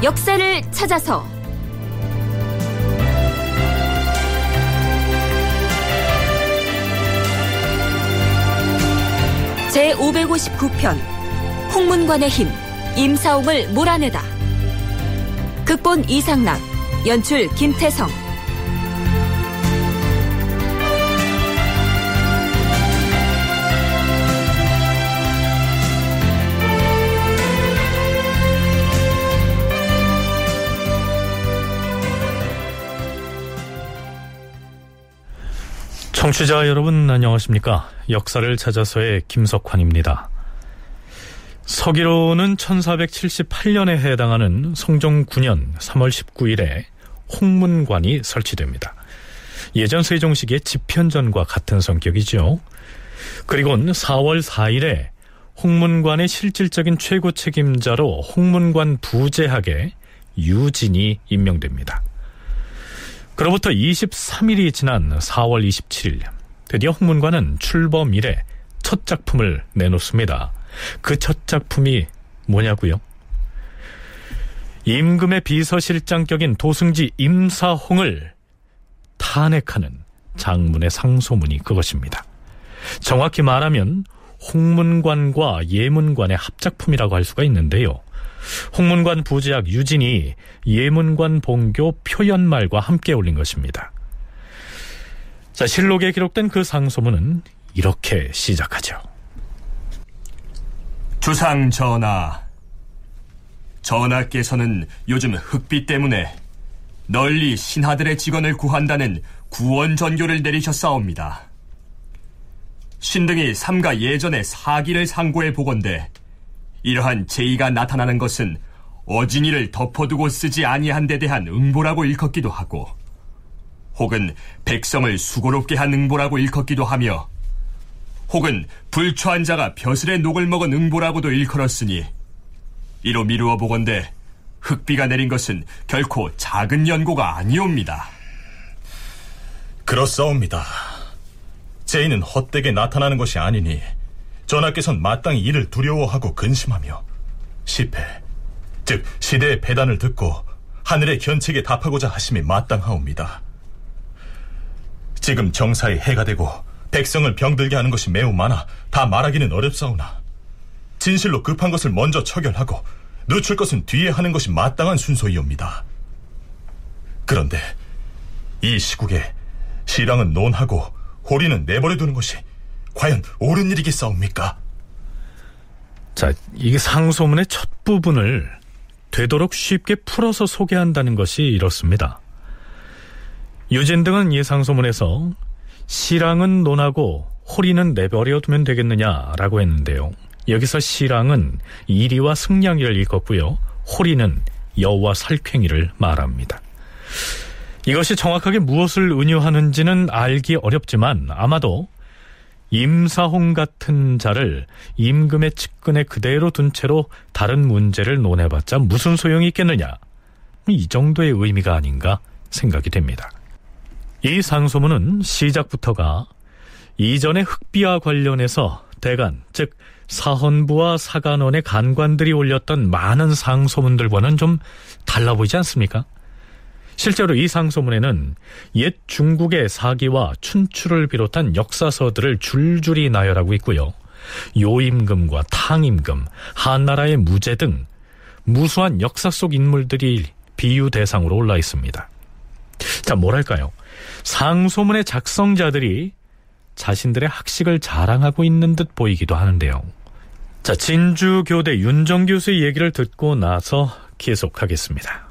역사를 찾아서. 제 559편 홍문관의 힘 임사홍을 몰아내다. 극본 이상락 연출 김태성 청취자 여러분 안녕하십니까? 역사를 찾아서의 김석환입니다. 서기로는 1478년에 해당하는 성종 9년 3월 19일에 홍문관이 설치됩니다. 예전 세종시기의 집현전과 같은 성격이죠. 그리고는 4월 4일에 홍문관의 실질적인 최고 책임자로 홍문관 부재학의 유진이 임명됩니다 그로부터 23일이 지난 4월 27일 드디어 홍문관은 출범 이래 첫 작품을 내놓습니다. 그 첫 작품이 뭐냐고요? 임금의 비서실장격인 도승지 임사홍을 탄핵하는 장문의 상소문이 그것입니다. 정확히 말하면 홍문관과 예문관의 합작품이라고 할 수가 있는데요. 홍문관 부지학 유진이 예문관 본교 표현말과 함께 올린 것입니다. 자, 실록에 기록된 그 상소문은 이렇게 시작하죠. 주상 전하, 전하께서는 요즘 흑비 때문에 널리 신하들의 직언을 구한다는 구원 전교를 내리셨사옵니다. 신등이 삼가 예전의 사기를 상고해 보건대 이러한 제의가 나타나는 것은 어진이를 덮어두고 쓰지 아니한 데 대한 응보라고 일컫기도 하고 혹은 백성을 수고롭게 한 응보라고 일컫기도 하며 혹은 불초한 자가 벼슬의 녹을 먹은 응보라고도 일컬었으니 이로 미루어 보건대 흑비가 내린 것은 결코 작은 연고가 아니옵니다. 그렇사옵니다. 제의는 헛되게 나타나는 것이 아니니 전하께선 마땅히 이를 두려워하고 근심하며 시패, 즉 시대의 배단을 듣고 하늘의 견책에 답하고자 하심이 마땅하옵니다. 지금 정사에 해가 되고 백성을 병들게 하는 것이 매우 많아 다 말하기는 어렵사오나 진실로 급한 것을 먼저 처결하고 늦출 것은 뒤에 하는 것이 마땅한 순서이옵니다. 그런데 이 시국에 시랑은 논하고 호리는 내버려 두는 것이 과연 옳은 일이겠사옵니까? 자, 이게 상소문의 첫 부분을 되도록 쉽게 풀어서 소개한다는 것이 이렇습니다. 유진 등은 이 상소문에서 시랑은 논하고 호리는 내버려 두면 되겠느냐라고 했는데요. 여기서 시랑은 이리와 승량이를 읽었고요. 호리는 여와 살쾡이를 말합니다. 이것이 정확하게 무엇을 은유하는지는 알기 어렵지만 아마도 임사홍 같은 자를 임금의 측근에 그대로 둔 채로 다른 문제를 논해봤자 무슨 소용이 있겠느냐. 이 정도의 의미가 아닌가 생각이 됩니다. 이 상소문은 시작부터가 이전의 흑비와 관련해서 대간, 즉 사헌부와 사간원의 간관들이 올렸던 많은 상소문들과는 좀 달라 보이지 않습니까? 실제로 이 상소문에는 옛 중국의 사기와 춘추를 비롯한 역사서들을 줄줄이 나열하고 있고요. 요임금과 탕임금, 한나라의 무제 등 무수한 역사 속 인물들이 비유 대상으로 올라 있습니다. 자, 뭐랄까요? 상소문의 작성자들이 자신들의 학식을 자랑하고 있는 듯 보이기도 하는데요. 자, 진주교대 윤정 교수의 얘기를 듣고 나서 계속하겠습니다.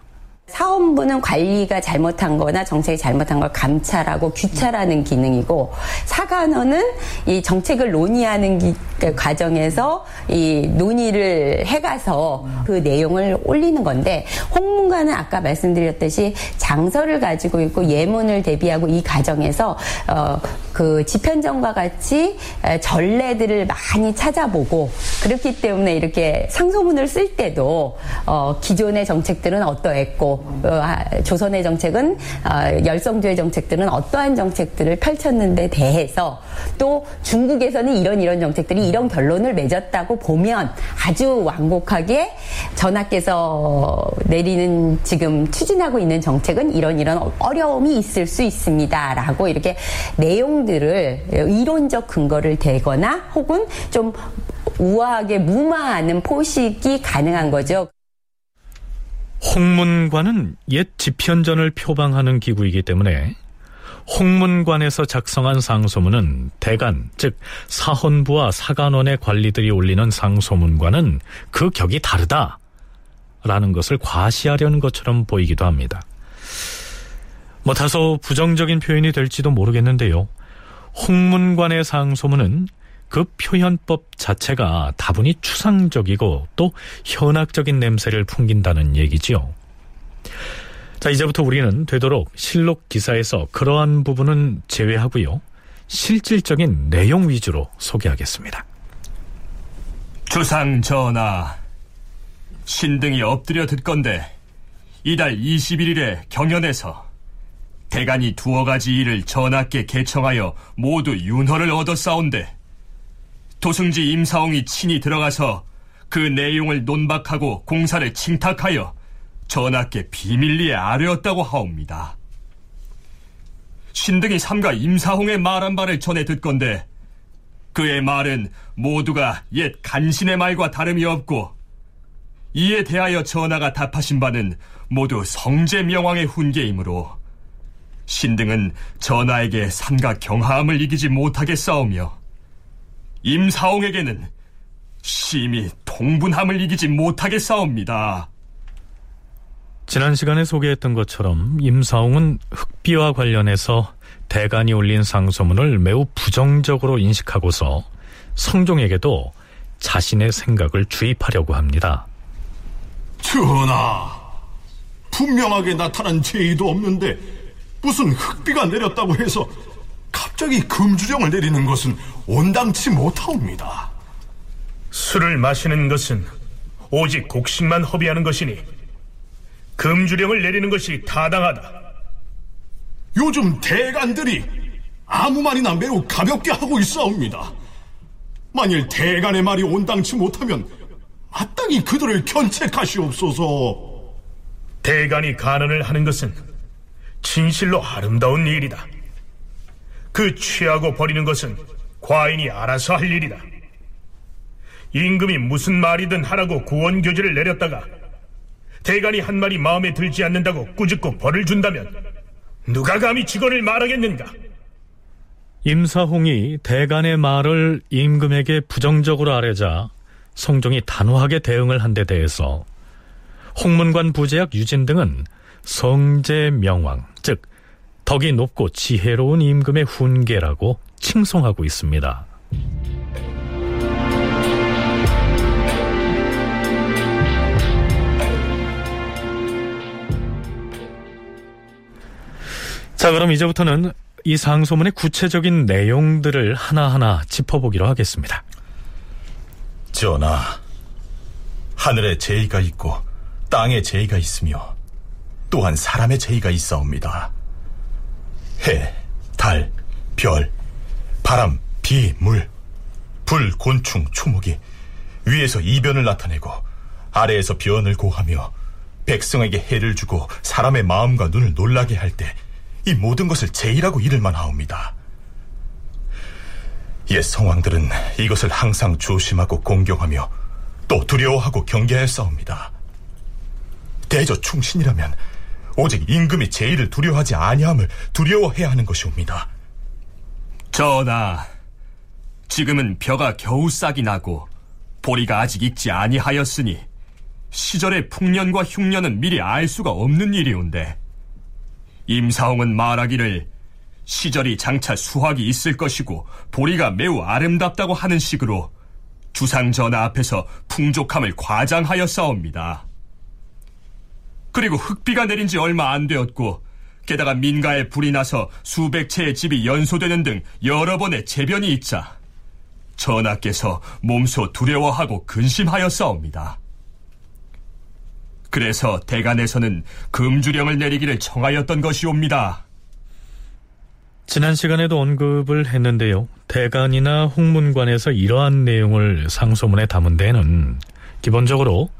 사원부는 관리가 잘못한 거나 정책이 잘못한 걸 감찰하고 규찰하는 기능이고 사관원은 이 정책을 논의하는 기, 그 과정에서 이 논의를 해가서 그 내용을 올리는 건데 홍문관은 아까 말씀드렸듯이 장서를 가지고 있고 예문을 대비하고 이 과정에서 어, 그 지편전과 같이 전례들을 많이 찾아보고 그렇기 때문에 이렇게 상소문을 쓸 때도 어, 기존의 정책들은 어떠했고 어, 조선의 정책은 어, 열성주의 정책들은 어떠한 정책들을 펼쳤는데 대해서 또 중국에서는 이런 이런 정책들이 이런 결론을 맺었다고 보면 아주 완곡하게 전하께서 내리는 지금 추진하고 있는 정책은 이런 이런 어려움이 있을 수 있습니다라고 이렇게 내용들을 이론적 근거를 대거나 혹은 좀 우아하게 무마하는 포식이 가능한 거죠. 홍문관은 옛 집현전을 표방하는 기구이기 때문에 홍문관에서 작성한 상소문은 대간, 즉 사헌부와 사간원의 관리들이 올리는 상소문과는 그 격이 다르다. 라는 것을 과시하려는 것처럼 보이기도 합니다. 뭐 다소 부정적인 표현이 될지도 모르겠는데요. 홍문관의 상소문은 그 표현법 자체가 다분히 추상적이고 또 현학적인 냄새를 풍긴다는 얘기지요. 자, 이제부터 우리는 되도록 실록 기사에서 그러한 부분은 제외하고요. 실질적인 내용 위주로 소개하겠습니다. 주상 전하, 신등이 엎드려 듣건데 이달 21일에 경연에서 대간이 두어 가지 일을 전하께 개청하여 모두 윤허를 얻어 싸운데 도승지 임사홍이 친히 들어가서 그 내용을 논박하고 공사를 칭탁하여 전하께 비밀리에 아뢰었다고 하옵니다. 신등이 삼가 임사홍의 말한 바를 전해 듣건데 그의 말은 모두가 옛 간신의 말과 다름이 없고 이에 대하여 전하가 답하신 바는 모두 성제 명왕의 훈계이므로 신등은 전하에게 삼가 경하함을 이기지 못하게 싸우며 임사홍에게는 심히 통분함을 이기지 못하게 싸웁니다. 지난 시간에 소개했던 것처럼 임사홍은 흑비와 관련해서 대간이 올린 상소문을 매우 부정적으로 인식하고서 성종에게도 자신의 생각을 주입하려고 합니다. 전하, 분명하게 나타난 제의도 없는데 무슨 흑비가 내렸다고 해서 갑자기 금주령을 내리는 것은 온당치 못하옵니다. 술을 마시는 것은 오직 곡식만 허비하는 것이니 금주령을 내리는 것이 타당하다. 요즘 대간들이 아무 말이나 매우 가볍게 하고 있사옵니다. 만일 대간의 말이 온당치 못하면 마땅히 그들을 견책하시옵소서. 대간이 간언을 하는 것은 진실로 아름다운 일이다. 그 취하고 버리는 것은 과인이 알아서 할 일이다. 임금이 무슨 말이든 하라고 구원 교지를 내렸다가 대간이 한 말이 마음에 들지 않는다고 꾸짖고 벌을 준다면 누가 감히 직언을 말하겠는가? 임사홍이 대간의 말을 임금에게 부정적으로 아뢰자 성종이 단호하게 대응을 한 데 대해서 홍문관 부제약 유진 등은 성제 명왕, 즉 덕이 높고 지혜로운 임금의 훈계라고 칭송하고 있습니다. 자, 그럼 이제부터는 이 상소문의 구체적인 내용들을 하나하나 짚어보기로 하겠습니다. 전하, 하늘에 제의가 있고 땅에 제의가 있으며 또한 사람의 제의가 있사옵니다. 해, 달, 별, 바람, 비, 물, 불, 곤충, 초목이 위에서 이변을 나타내고 아래에서 변을 고하며 백성에게 해를 주고 사람의 마음과 눈을 놀라게 할 때 이 모든 것을 제의라고 이를만 하옵니다. 옛 성왕들은 이것을 항상 조심하고 공경하며 또 두려워하고 경계하였사옵니다. 대저 충신이라면 오직 임금이 제의를 두려워하지 아니함을 두려워해야 하는 것이옵니다. 전하, 지금은 벼가 겨우 싹이 나고 보리가 아직 익지 아니하였으니 시절의 풍년과 흉년은 미리 알 수가 없는 일이온데 임사홍은 말하기를 시절이 장차 수확이 있을 것이고 보리가 매우 아름답다고 하는 식으로 주상 전하 앞에서 풍족함을 과장하여 싸웁니다. 그리고 흑비가 내린 지 얼마 안 되었고 게다가 민가에 불이 나서 수백 채의 집이 연소되는 등 여러 번의 재변이 있자 전하께서 몸소 두려워하고 근심하였사옵니다. 그래서 대간에서는 금주령을 내리기를 청하였던 것이옵니다. 지난 시간에도 언급을 했는데요. 대간이나 홍문관에서 이러한 내용을 상소문에 담은 데는 기본적으로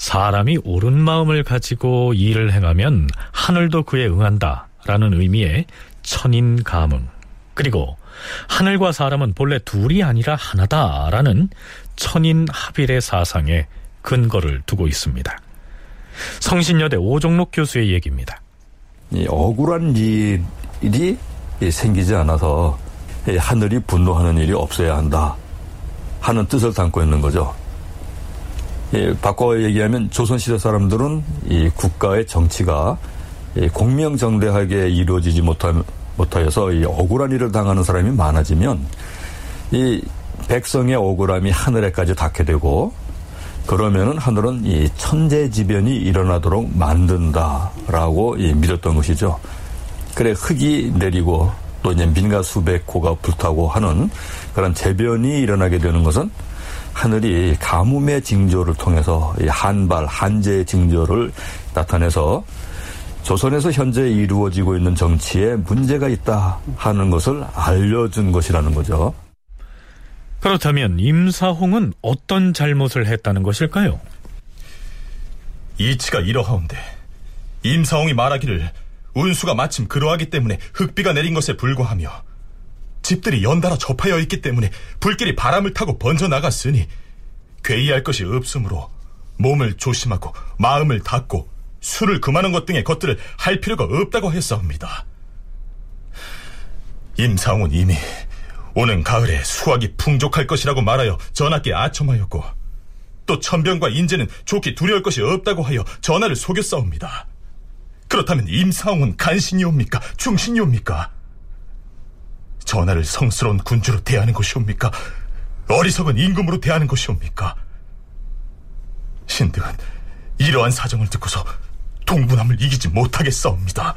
사람이 옳은 마음을 가지고 일을 행하면 하늘도 그에 응한다 라는 의미의 천인 감응 그리고 하늘과 사람은 본래 둘이 아니라 하나다 라는 천인 합일의 사상에 근거를 두고 있습니다. 성신여대 오종록 교수의 얘기입니다. 이 억울한 일이 생기지 않아서 하늘이 분노하는 일이 없어야 한다 하는 뜻을 담고 있는 거죠. 예, 바꿔 얘기하면 조선시대 사람들은 이 국가의 정치가 공명정대하게 이루어지지 못하, 못하여서 이 억울한 일을 당하는 사람이 많아지면 이 백성의 억울함이 하늘에까지 닿게 되고 그러면은 하늘은 이 천재지변이 일어나도록 만든다라고 믿었던 것이죠. 그래 흙이 내리고 또 이제 민가 수백 호가 불타고 하는 그런 재변이 일어나게 되는 것은 하늘이 가뭄의 징조를 통해서 한발 한재의 징조를 나타내서 조선에서 현재 이루어지고 있는 정치에 문제가 있다 하는 것을 알려준 것이라는 거죠. 그렇다면 임사홍은 어떤 잘못을 했다는 것일까요? 이치가 이러하온데 임사홍이 말하기를 운수가 마침 그러하기 때문에 흙비가 내린 것에 불과하며 집들이 연달아 접하여 있기 때문에 불길이 바람을 타고 번져 나갔으니 괴이할 것이 없으므로 몸을 조심하고 마음을 닫고 술을 금하는 것 등의 것들을 할 필요가 없다고 했사옵니다. 임상훈 이미 오는 가을에 수확이 풍족할 것이라고 말하여 전하께 아첨하였고 또 천병과 인재는 좋게 두려울 것이 없다고 하여 전하를 속였사옵니다. 그렇다면 임상훈 간신이옵니까? 중신이옵니까? 전하를 성스러운 군주로 대하는 것이옵니까? 어리석은 임금으로 대하는 것이옵니까? 신등은 이러한 사정을 듣고서 동분함을 이기지 못하겠사옵니다.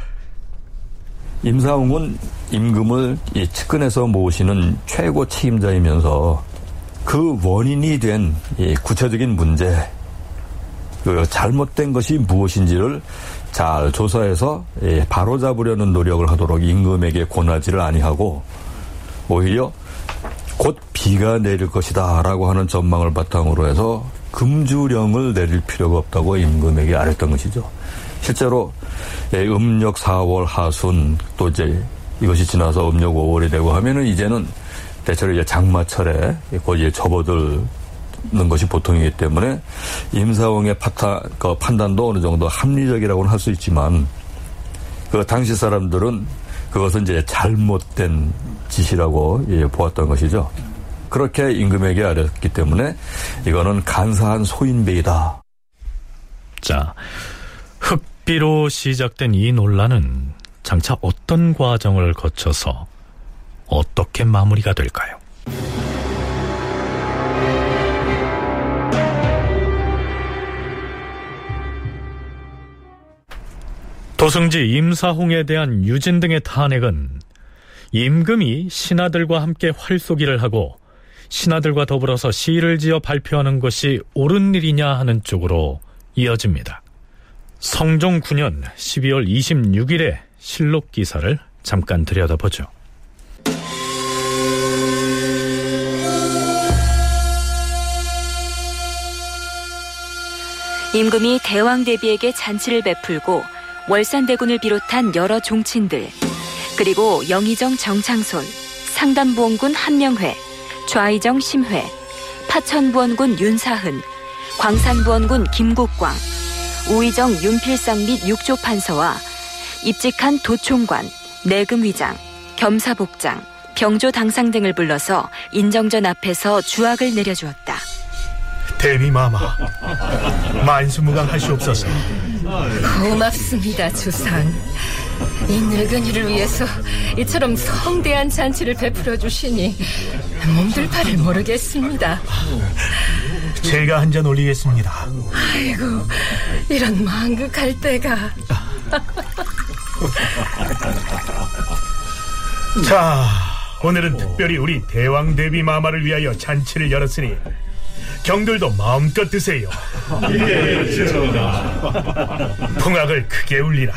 임사웅은 임금을 이 측근에서 모시는 최고 책임자이면서 그 원인이 된 구체적인 문제, 그 잘못된 것이 무엇인지를 잘 조사해서 바로 잡으려는 노력을 하도록 임금에게 권하지를 아니하고 오히려 곧 비가 내릴 것이다라고 하는 전망을 바탕으로 해서 금주령을 내릴 필요가 없다고 임금에게 아랬던 것이죠. 실제로 음력 4월 하순 또 이제 이것이 지나서 음력 5월이 되고 하면은 이제는 대체로 이제 장마철에 곧 이제 접어들는 것이 보통이기 때문에 임사홍의 파타, 그 판단도 어느 정도 합리적이라고는 할 수 있지만 그 당시 사람들은 그것은 이제 잘못된 짓이라고 예, 보았던 것이죠. 그렇게 임금에게 알렸기 때문에 이거는 간사한 소인배이다. 자, 흑비로 시작된 이 논란은 장차 어떤 과정을 거쳐서 어떻게 마무리가 될까요? 도승지 임사홍에 대한 유진 등의 탄핵은 임금이 신하들과 함께 활쏘기를 하고 신하들과 더불어서 시를 지어 발표하는 것이 옳은 일이냐 하는 쪽으로 이어집니다. 성종 9년 12월 26일의 실록 기사를 잠깐 들여다보죠. 임금이 대왕 대비에게 잔치를 베풀고 월산대군을 비롯한 여러 종친들 그리고 영의정 정창손, 상담부원군 한명회, 좌의정 심회, 파천부원군 윤사흔, 광산부원군 김국광, 우의정 윤필상 및 육조판서와 입직한 도총관, 내금위장, 겸사복장, 병조 당상 등을 불러서 인정전 앞에서 주악을 내려주었다. 대비마마 만수무강하시옵소서 고맙습니다 주상. 이 늙은이를 위해서 이처럼 성대한 잔치를 베풀어 주시니 몸둘 바를 모르겠습니다. 제가 한 잔 올리겠습니다. 아이고 이런 망극할 때가. 자, 오늘은 특별히 우리 대왕 대비 마마를 위하여 잔치를 열었으니 경들도 마음껏 드세요. 풍악을 크게 울리라.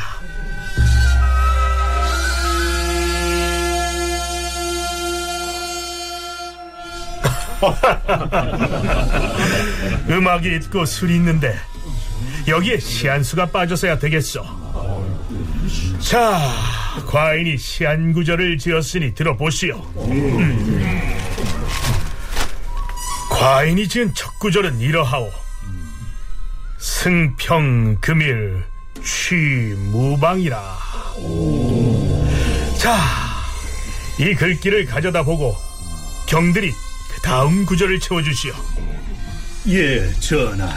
음악이 있고 술이 있는데 여기에 시한수가 빠져서야 되겠어. 자, 과인이 시한구절을 지었으니 들어보시오. 음. 과인이 지은 첫 구절은 이러하오. 승평 금일 취무방이라. 자, 이 글귀를 가져다 보고 경들이 그 다음 구절을 채워주시오. 예, 전하.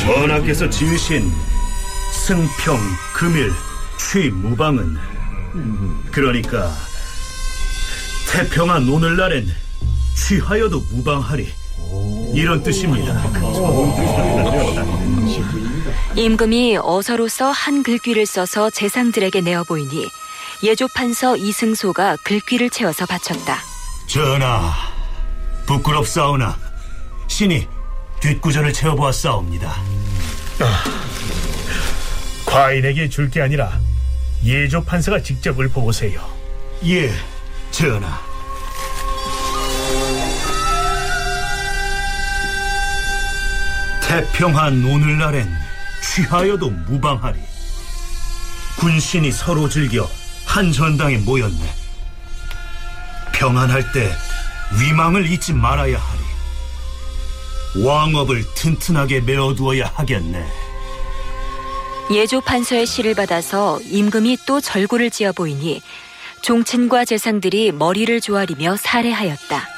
전하께서 지으신 승평, 금일, 취무방은 그러니까 태평한 오늘날엔 취하여도 무방하리 이런 뜻입니다. 임금이 어서로서 한 글귀를 써서 재상들에게 내어 보이니 예조판서 이승소가 글귀를 채워서 바쳤다. 전하, 부끄럽사오나 신이 뒷구절을 채워보았사옵니다. 과인에게 줄 게 아니라 예조 판사가 직접 읊어보세요. 예, 전하. 태평한 오늘날엔 취하여도 무방하리. 군신이 서로 즐겨 한 전당에 모였네. 평안할 때 위망을 잊지 말아야 하리. 왕업을 튼튼하게 메어두어야 하겠네. 예조 판서의 시를 받아서 임금이 또 절구를 지어 보이니 종친과 재상들이 머리를 조아리며 살해하였다.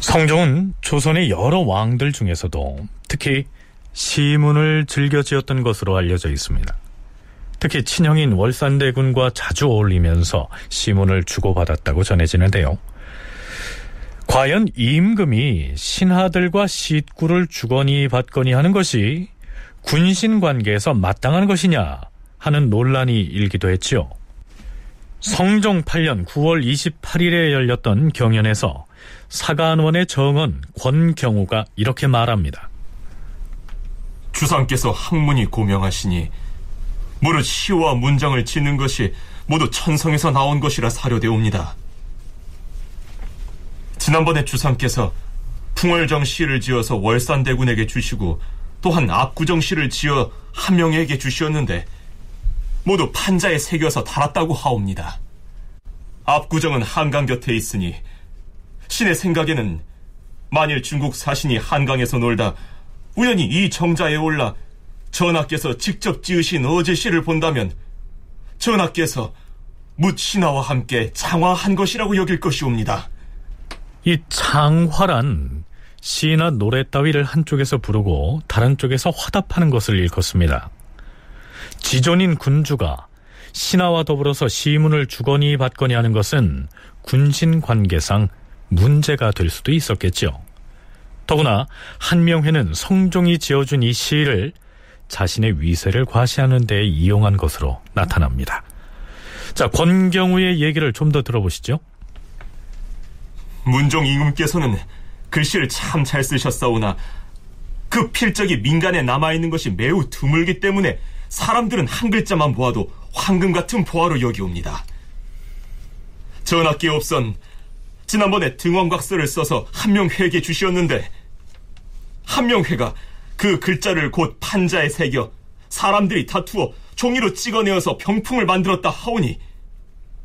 성종은 조선의 여러 왕들 중에서도 특히 시문을 즐겨 지었던 것으로 알려져 있습니다. 특히 친형인 월산대군과 자주 어울리면서 시문을 주고받았다고 전해지는데요. 과연 임금이 신하들과 시구를 주거니 받거니 하는 것이 군신 관계에서 마땅한 것이냐 하는 논란이 일기도 했지요. 성종 8년 9월 28일에 열렸던 경연에서 사간원의 정원 권경우가 이렇게 말합니다. 주상께서 학문이 고명하시니 무릇 시와 문장을 짓는 것이 모두 천성에서 나온 것이라 사료되옵니다. 지난번에 주상께서 풍월정 시를 지어서 월산대군에게 주시고 또한 압구정 시를 지어 한 명에게 주시었는데 모두 판자에 새겨서 달았다고 하옵니다. 압구정은 한강 곁에 있으니 신의 생각에는 만일 중국 사신이 한강에서 놀다 우연히 이 정자에 올라 전하께서 직접 지으신 어제 시를 본다면 전하께서 묻 신하와 함께 장화한 것이라고 여길 것이옵니다. 이 장화란 시나 노래 따위를 한쪽에서 부르고 다른 쪽에서 화답하는 것을 일컫습니다. 지존인 군주가 신하와 더불어서 시문을 주거니 받거니 하는 것은 군신 관계상 문제가 될 수도 있었겠죠. 더구나 한명회는 성종이 지어준 이 시를 자신의 위세를 과시하는 데 이용한 것으로 나타납니다. 자, 권경우의 얘기를 좀 더 들어보시죠. 문종 임금께서는 글씨를 참 잘 쓰셨사오나 그 필적이 민간에 남아있는 것이 매우 드물기 때문에 사람들은 한 글자만 보아도 황금 같은 보화로 여기옵니다. 전학기 없선 지난번에 등원각서를 써서 한명회에게 주시었는데 한명회가 그 글자를 곧 판자에 새겨 사람들이 다투어 종이로 찍어내어서 병풍을 만들었다 하오니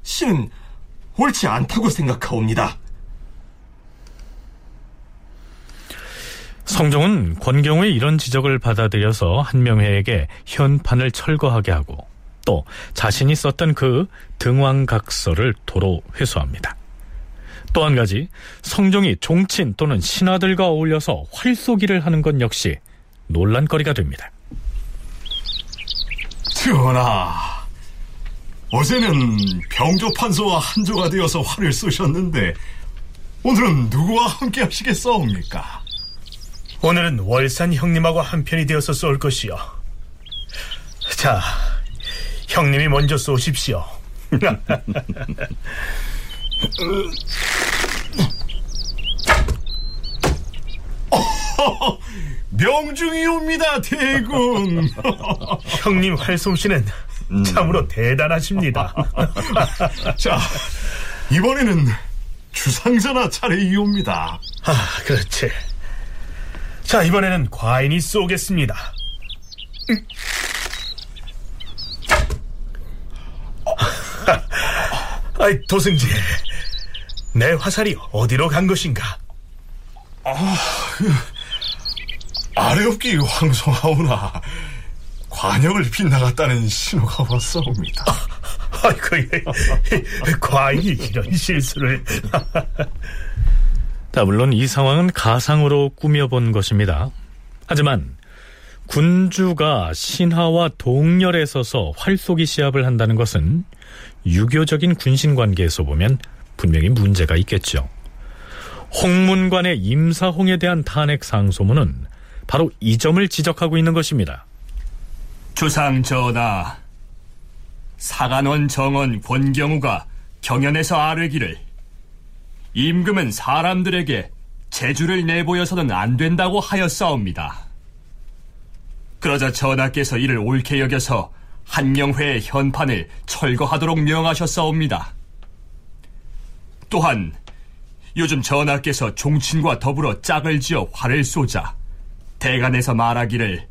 신은 옳지 않다고 생각하옵니다. 성종은 권경우의 이런 지적을 받아들여서 한명회에게 현판을 철거하게 하고 또 자신이 썼던 그 등왕각서를 도로 회수합니다. 또 한 가지 성종이 종친 또는 신하들과 어울려서 활쏘기를 하는 것 역시 논란거리가 됩니다. 전하, 어제는 병조 판서와 한조가 되어서 활을 쏘셨는데 오늘은 누구와 함께 하시겠사옵니까? 오늘은 월산 형님하고 한편이 되어서 쏠 것이요. 자, 형님이 먼저 쏘십시오. 명중이옵니다, 대군. 형님 활솜씨는 참으로 대단하십니다. 자, 이번에는 주상전하 차례이옵니다. 아, 그렇지. 자, 이번에는 과인이 쏘겠습니다. 아이, 도승지. 내 화살이 어디로 간 것인가? 아, 아래옵기 황송하오나 관역을 빗나갔다는 신호가 왔사옵니다. 아이고, 예. 과인이 이런 실수를. 자, 물론 이 상황은 가상으로 꾸며본 것입니다. 하지만 군주가 신하와 동렬에 서서 활쏘기 시합을 한다는 것은 유교적인 군신 관계에서 보면 분명히 문제가 있겠죠. 홍문관의 임사홍에 대한 탄핵 상소문은 바로 이 점을 지적하고 있는 것입니다. 주상 전하, 사간원 정원 권경우가 경연에서 아뢰기를 임금은 사람들에게 재주를 내보여서는 안 된다고 하였사옵니다. 그러자 전하께서 이를 옳게 여겨서 한명회의 현판을 철거하도록 명하셨사옵니다. 또한 요즘 전하께서 종친과 더불어 짝을 지어 활을 쏘자 대간에서 말하기를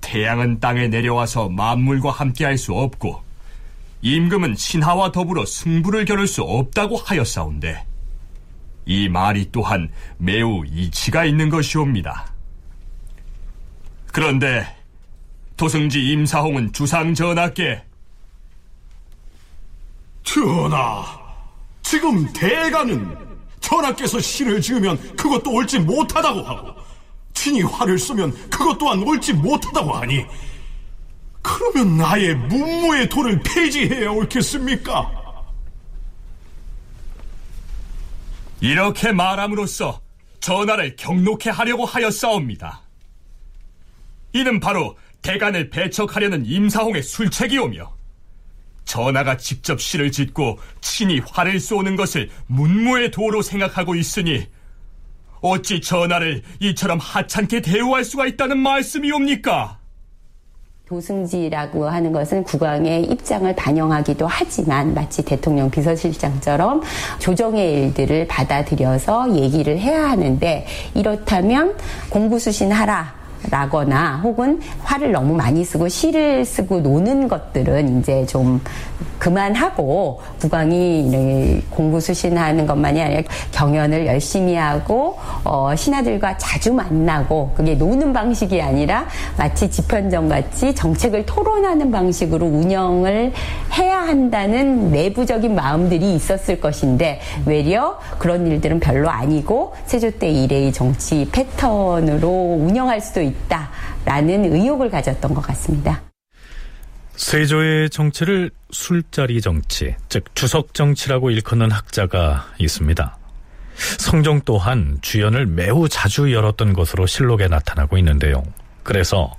태양은 땅에 내려와서 만물과 함께할 수 없고 임금은 신하와 더불어 승부를 겨룰 수 없다고 하였사온데 이 말이 또한 매우 이치가 있는 것이옵니다. 그런데 도승지 임사홍은 주상 전하께 전하, 지금 대가는 전하께서 시를 지으면 그것도 옳지 못하다고 하고 친히 화를 쏘면 그것 또한 옳지 못하다고 하니 그러면 나의 문무의 도를 폐지해야 옳겠습니까? 이렇게 말함으로써 전하를 경록해 하려고 하였사옵니다. 이는 바로 대간을 배척하려는 임사홍의 술책이오며 전하가 직접 시를 짓고 친히 활을 쏘는 것을 문무의 도로 생각하고 있으니 어찌 전하를 이처럼 하찮게 대우할 수가 있다는 말씀이옵니까? 도승지라고 하는 것은 국왕의 입장을 반영하기도 하지만 마치 대통령 비서실장처럼 조정의 일들을 받아들여서 얘기를 해야 하는데 이렇다면 공부수신하라 라거나 혹은 화를 너무 많이 쓰고 시를 쓰고 노는 것들은 이제 좀 그만하고 국왕이 공부 수신하는 것만이 아니라 경연을 열심히 하고 어, 신하들과 자주 만나고 그게 노는 방식이 아니라 마치 집현정 같이 정책을 토론하는 방식으로 운영을 해야 한다는 내부적인 마음들이 있었을 것인데 외려 그런 일들은 별로 아니고 세조 때 이래의 정치 패턴으로 운영할 수도 있다 라는 의혹을 가졌던 것 같습니다. 세조의 정치를 술자리 정치, 즉 주석 정치라고 일컫는 학자가 있습니다. 성종 또한 주연을 매우 자주 열었던 것으로 실록에 나타나고 있는데요. 그래서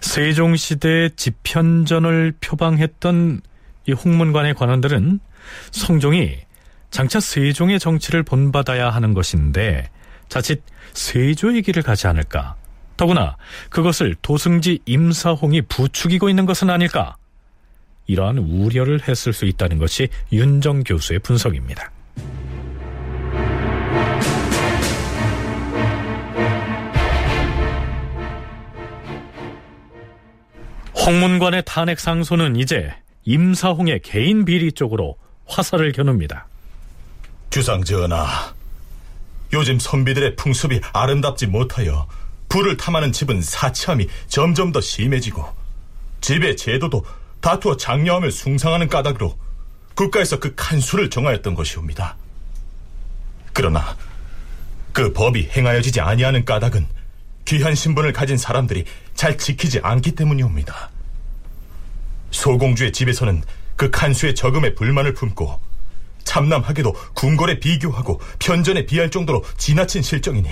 세종시대의 집현전을 표방했던 이 홍문관의 관원들은 성종이 장차 세종의 정치를 본받아야 하는 것인데 자칫 세조의 길을 가지 않을까 더구나 그것을 도승지 임사홍이 부추기고 있는 것은 아닐까? 이러한 우려를 했을 수 있다는 것이 윤정 교수의 분석입니다. 홍문관의 탄핵 상소는 이제 임사홍의 개인 비리 쪽으로 화살을 겨눕니다. 주상 전하, 요즘 선비들의 풍습이 아름답지 못하여 불을 탐하는 집은 사치함이 점점 더 심해지고 집의 제도도 다투어 장려함을 숭상하는 까닭으로 국가에서 그 칸수를 정하였던 것이옵니다. 그러나 그 법이 행하여지지 아니하는 까닭은 귀한 신분을 가진 사람들이 잘 지키지 않기 때문이옵니다. 소공주의 집에서는 그 칸수의 저금에 불만을 품고 참남하게도 궁궐에 비교하고 편전에 비할 정도로 지나친 실정이니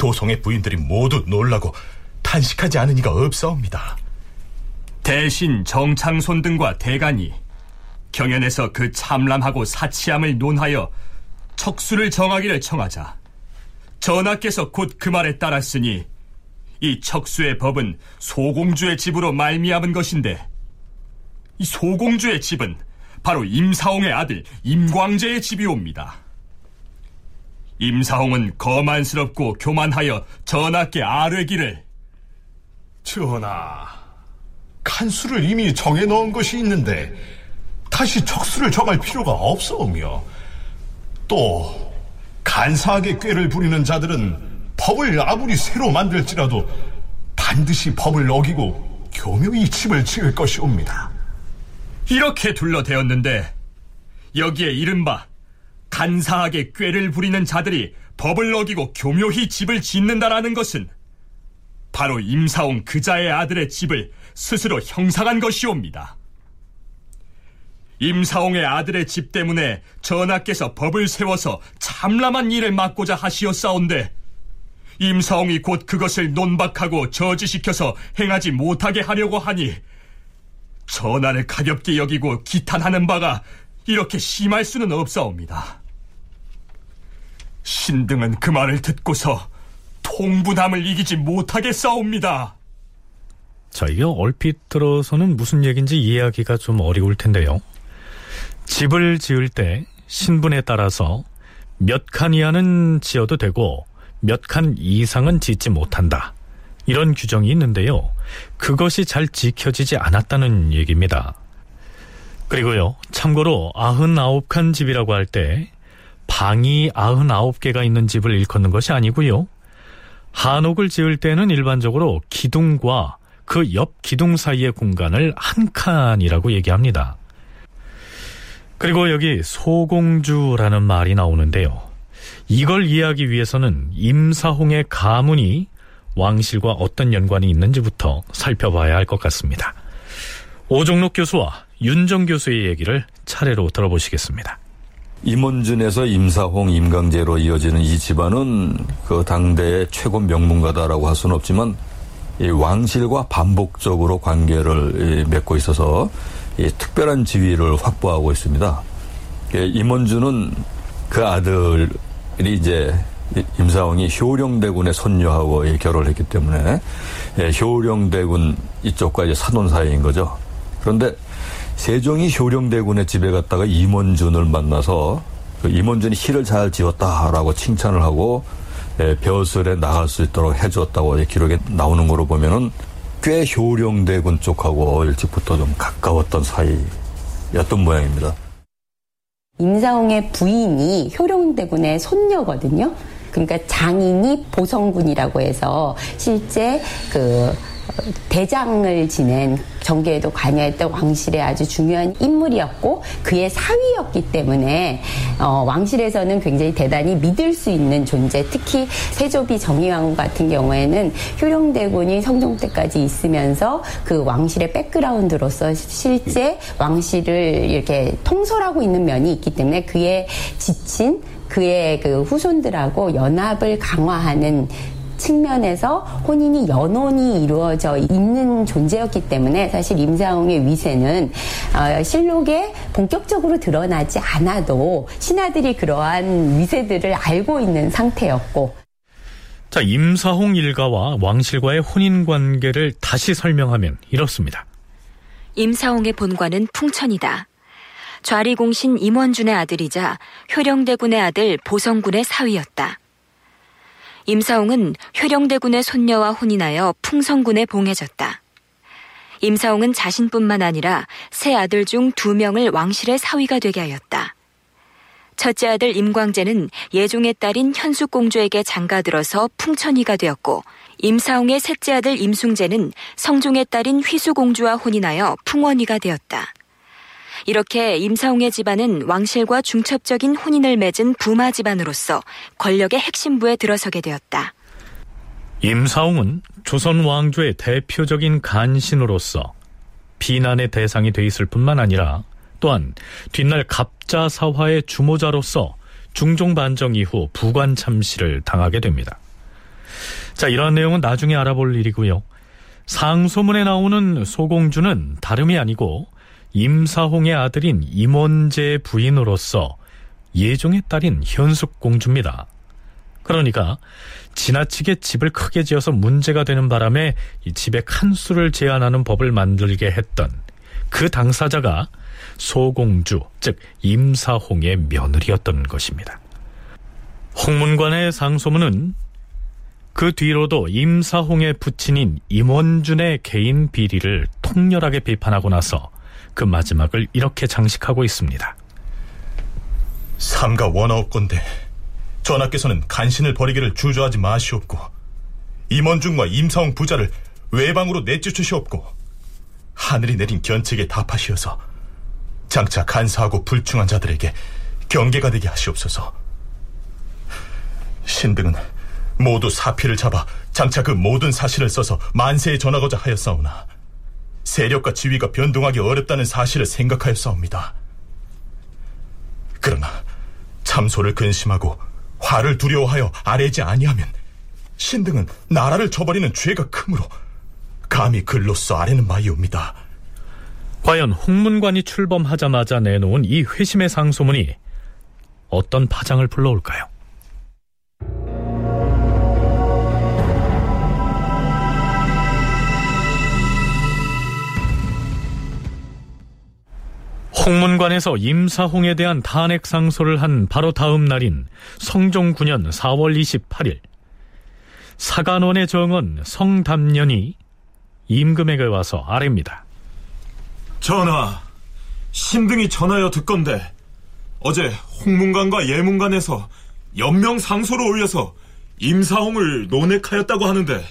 도성의 부인들이 모두 놀라고 탄식하지 않은 이가 없사옵니다. 대신 정창손 등과 대간이 경연에서 그 참람하고 사치함을 논하여 척수를 정하기를 청하자 전하께서 곧 그 말에 따랐으니 이 척수의 법은 소공주의 집으로 말미암은 것인데 이 소공주의 집은 바로 임사홍의 아들 임광재의 집이옵니다. 임사홍은 거만스럽고 교만하여 전하께 아뢰기를 전하, 칸수를 이미 정해 넣은 것이 있는데 다시 척수를 정할 필요가 없사오며 또 간사하게 꾀를 부리는 자들은 법을 아무리 새로 만들지라도 반드시 법을 어기고 교묘히 집을 지을 것이옵니다. 이렇게 둘러대었는데 여기에 이른바 간사하게 꾀를 부리는 자들이 법을 어기고 교묘히 집을 짓는다라는 것은 바로 임사홍 그자의 아들의 집을 스스로 형상한 것이옵니다. 임사홍의 아들의 집 때문에 전하께서 법을 세워서 참람한 일을 막고자 하시었사온데 임사홍이 곧 그것을 논박하고 저지시켜서 행하지 못하게 하려고 하니 전하를 가볍게 여기고 기탄하는 바가 이렇게 심할 수는 없사옵니다. 신등은 그 말을 듣고서 통분함을 이기지 못하게 싸웁니다. 자, 이게 얼핏 들어서는 무슨 얘기인지 이해하기가 좀 어려울 텐데요. 집을 지을 때 신분에 따라서 몇 칸 이하는 지어도 되고 몇 칸 이상은 짓지 못한다. 이런 규정이 있는데요. 그것이 잘 지켜지지 않았다는 얘기입니다. 그리고요, 참고로 99칸 집이라고 할 때 방이 99개가 있는 집을 일컫는 것이 아니고요. 한옥을 지을 때는 일반적으로 기둥과 그 옆 기둥 사이의 공간을 한 칸이라고 얘기합니다. 그리고 여기 소공주라는 말이 나오는데요. 이걸 이해하기 위해서는 임사홍의 가문이 왕실과 어떤 연관이 있는지부터 살펴봐야 할 것 같습니다. 오종록 교수와 윤정 교수의 얘기를 차례로 들어보시겠습니다. 임원준에서 임사홍, 임강제로 이어지는 이 집안은 그 당대의 최고 명문가다라고 할 수는 없지만 이 왕실과 반복적으로 관계를 맺고 있어서 특별한 지위를 확보하고 있습니다. 임원준은 그 아들이 이제 임사홍이 효령대군의 손녀하고 결혼을 했기 때문에 효령대군 이쪽과 이제 사돈 사이인 거죠. 그런데 세종이 효령대군의 집에 갔다가 임원준을 만나서 그 임원준이 시를 잘 지었다라고 칭찬을 하고 벼슬에 나갈 수 있도록 해줬다고 기록에 나오는 거로 보면은 꽤 효령대군 쪽하고 일찍부터 좀 가까웠던 사이였던 모양입니다. 임사홍의 부인이 효령대군의 손녀거든요. 그러니까 장인이 보성군이라고 해서 실제 그 대장을 지낸 정계에도 관여했던 왕실의 아주 중요한 인물이었고 그의 사위였기 때문에 어, 왕실에서는 굉장히 대단히 믿을 수 있는 존재 특히 세조비 정의왕후 같은 경우에는 효령대군이 성종 때까지 있으면서 그 왕실의 백그라운드로서 실제 왕실을 이렇게 통솔하고 있는 면이 있기 때문에 그의 지친 그의 그 후손들하고 연합을 강화하는 측면에서 혼인이 연혼이 이루어져 있는 존재였기 때문에 사실 임사홍의 위세는 어, 실록에 본격적으로 드러나지 않아도 신하들이 그러한 위세들을 알고 있는 상태였고 자, 임사홍 일가와 왕실과의 혼인 관계를 다시 설명하면 이렇습니다. 임사홍의 본관은 풍천이다. 좌리공신 임원준의 아들이자 효령대군의 아들 보성군의 사위였다. 임사홍은 효령대군의 손녀와 혼인하여 풍성군에 봉해졌다. 임사홍은 자신뿐만 아니라 세 아들 중 두 명을 왕실의 사위가 되게 하였다. 첫째 아들 임광재는 예종의 딸인 현숙공주에게 장가들어서 풍천이가 되었고 임사홍의 셋째 아들 임숭재는 성종의 딸인 휘수공주와 혼인하여 풍원이가 되었다. 이렇게 임사홍의 집안은 왕실과 중첩적인 혼인을 맺은 부마 집안으로서 권력의 핵심부에 들어서게 되었다. 임사홍은 조선 왕조의 대표적인 간신으로서 비난의 대상이 돼 있을 뿐만 아니라 또한 뒷날 갑 십자사화의 주모자로서 중종 반정 이후 부관 참시를 당하게 됩니다. 자, 이러한 내용은 나중에 알아볼 일이고요. 상소문에 나오는 소공주는 다름이 아니고 임사홍의 아들인 임원제의 부인으로서 예종의 딸인 현숙공주입니다. 그러니까 지나치게 집을 크게 지어서 문제가 되는 바람에 이 집에 칸수를 제한하는 법을 만들게 했던 그 당사자가 소공주, 즉 임사홍의 며느리였던 것입니다. 홍문관의 상소문은 그 뒤로도 임사홍의 부친인 임원준의 개인 비리를 통렬하게 비판하고 나서 그 마지막을 이렇게 장식하고 있습니다. 삼가 원하옵건대 전하께서는 간신을 버리기를 주저하지 마시옵고 임원중과 임사홍 부자를 외방으로 내쫓으시옵고 하늘이 내린 견책에 답하시어서 장차 간사하고 불충한 자들에게 경계가 되게 하시옵소서. 신등은 모두 사피를 잡아 장차 그 모든 사실을 써서 만세에 전하고자 하였사오나 세력과 지위가 변동하기 어렵다는 사실을 생각하였사옵니다. 그러나 참소를 근심하고 화를 두려워하여 아뢰지 아니하면 신등은 나라를 저버리는 죄가 크므로 감히 글로써 아뢰는 바이옵니다. 과연 홍문관이 출범하자마자 내놓은 이 회심의 상소문이 어떤 파장을 불러올까요? 홍문관에서 임사홍에 대한 탄핵 상소를 한 바로 다음 날인 성종 9년 4월 28일 사간원의 정원 성담년이 임금에게 와서 아뢰입니다. 전하, 신등이 전하여 듣건데 어제 홍문관과 예문관에서 연명 상소를 올려서 임사홍을 논핵하였다고 하는데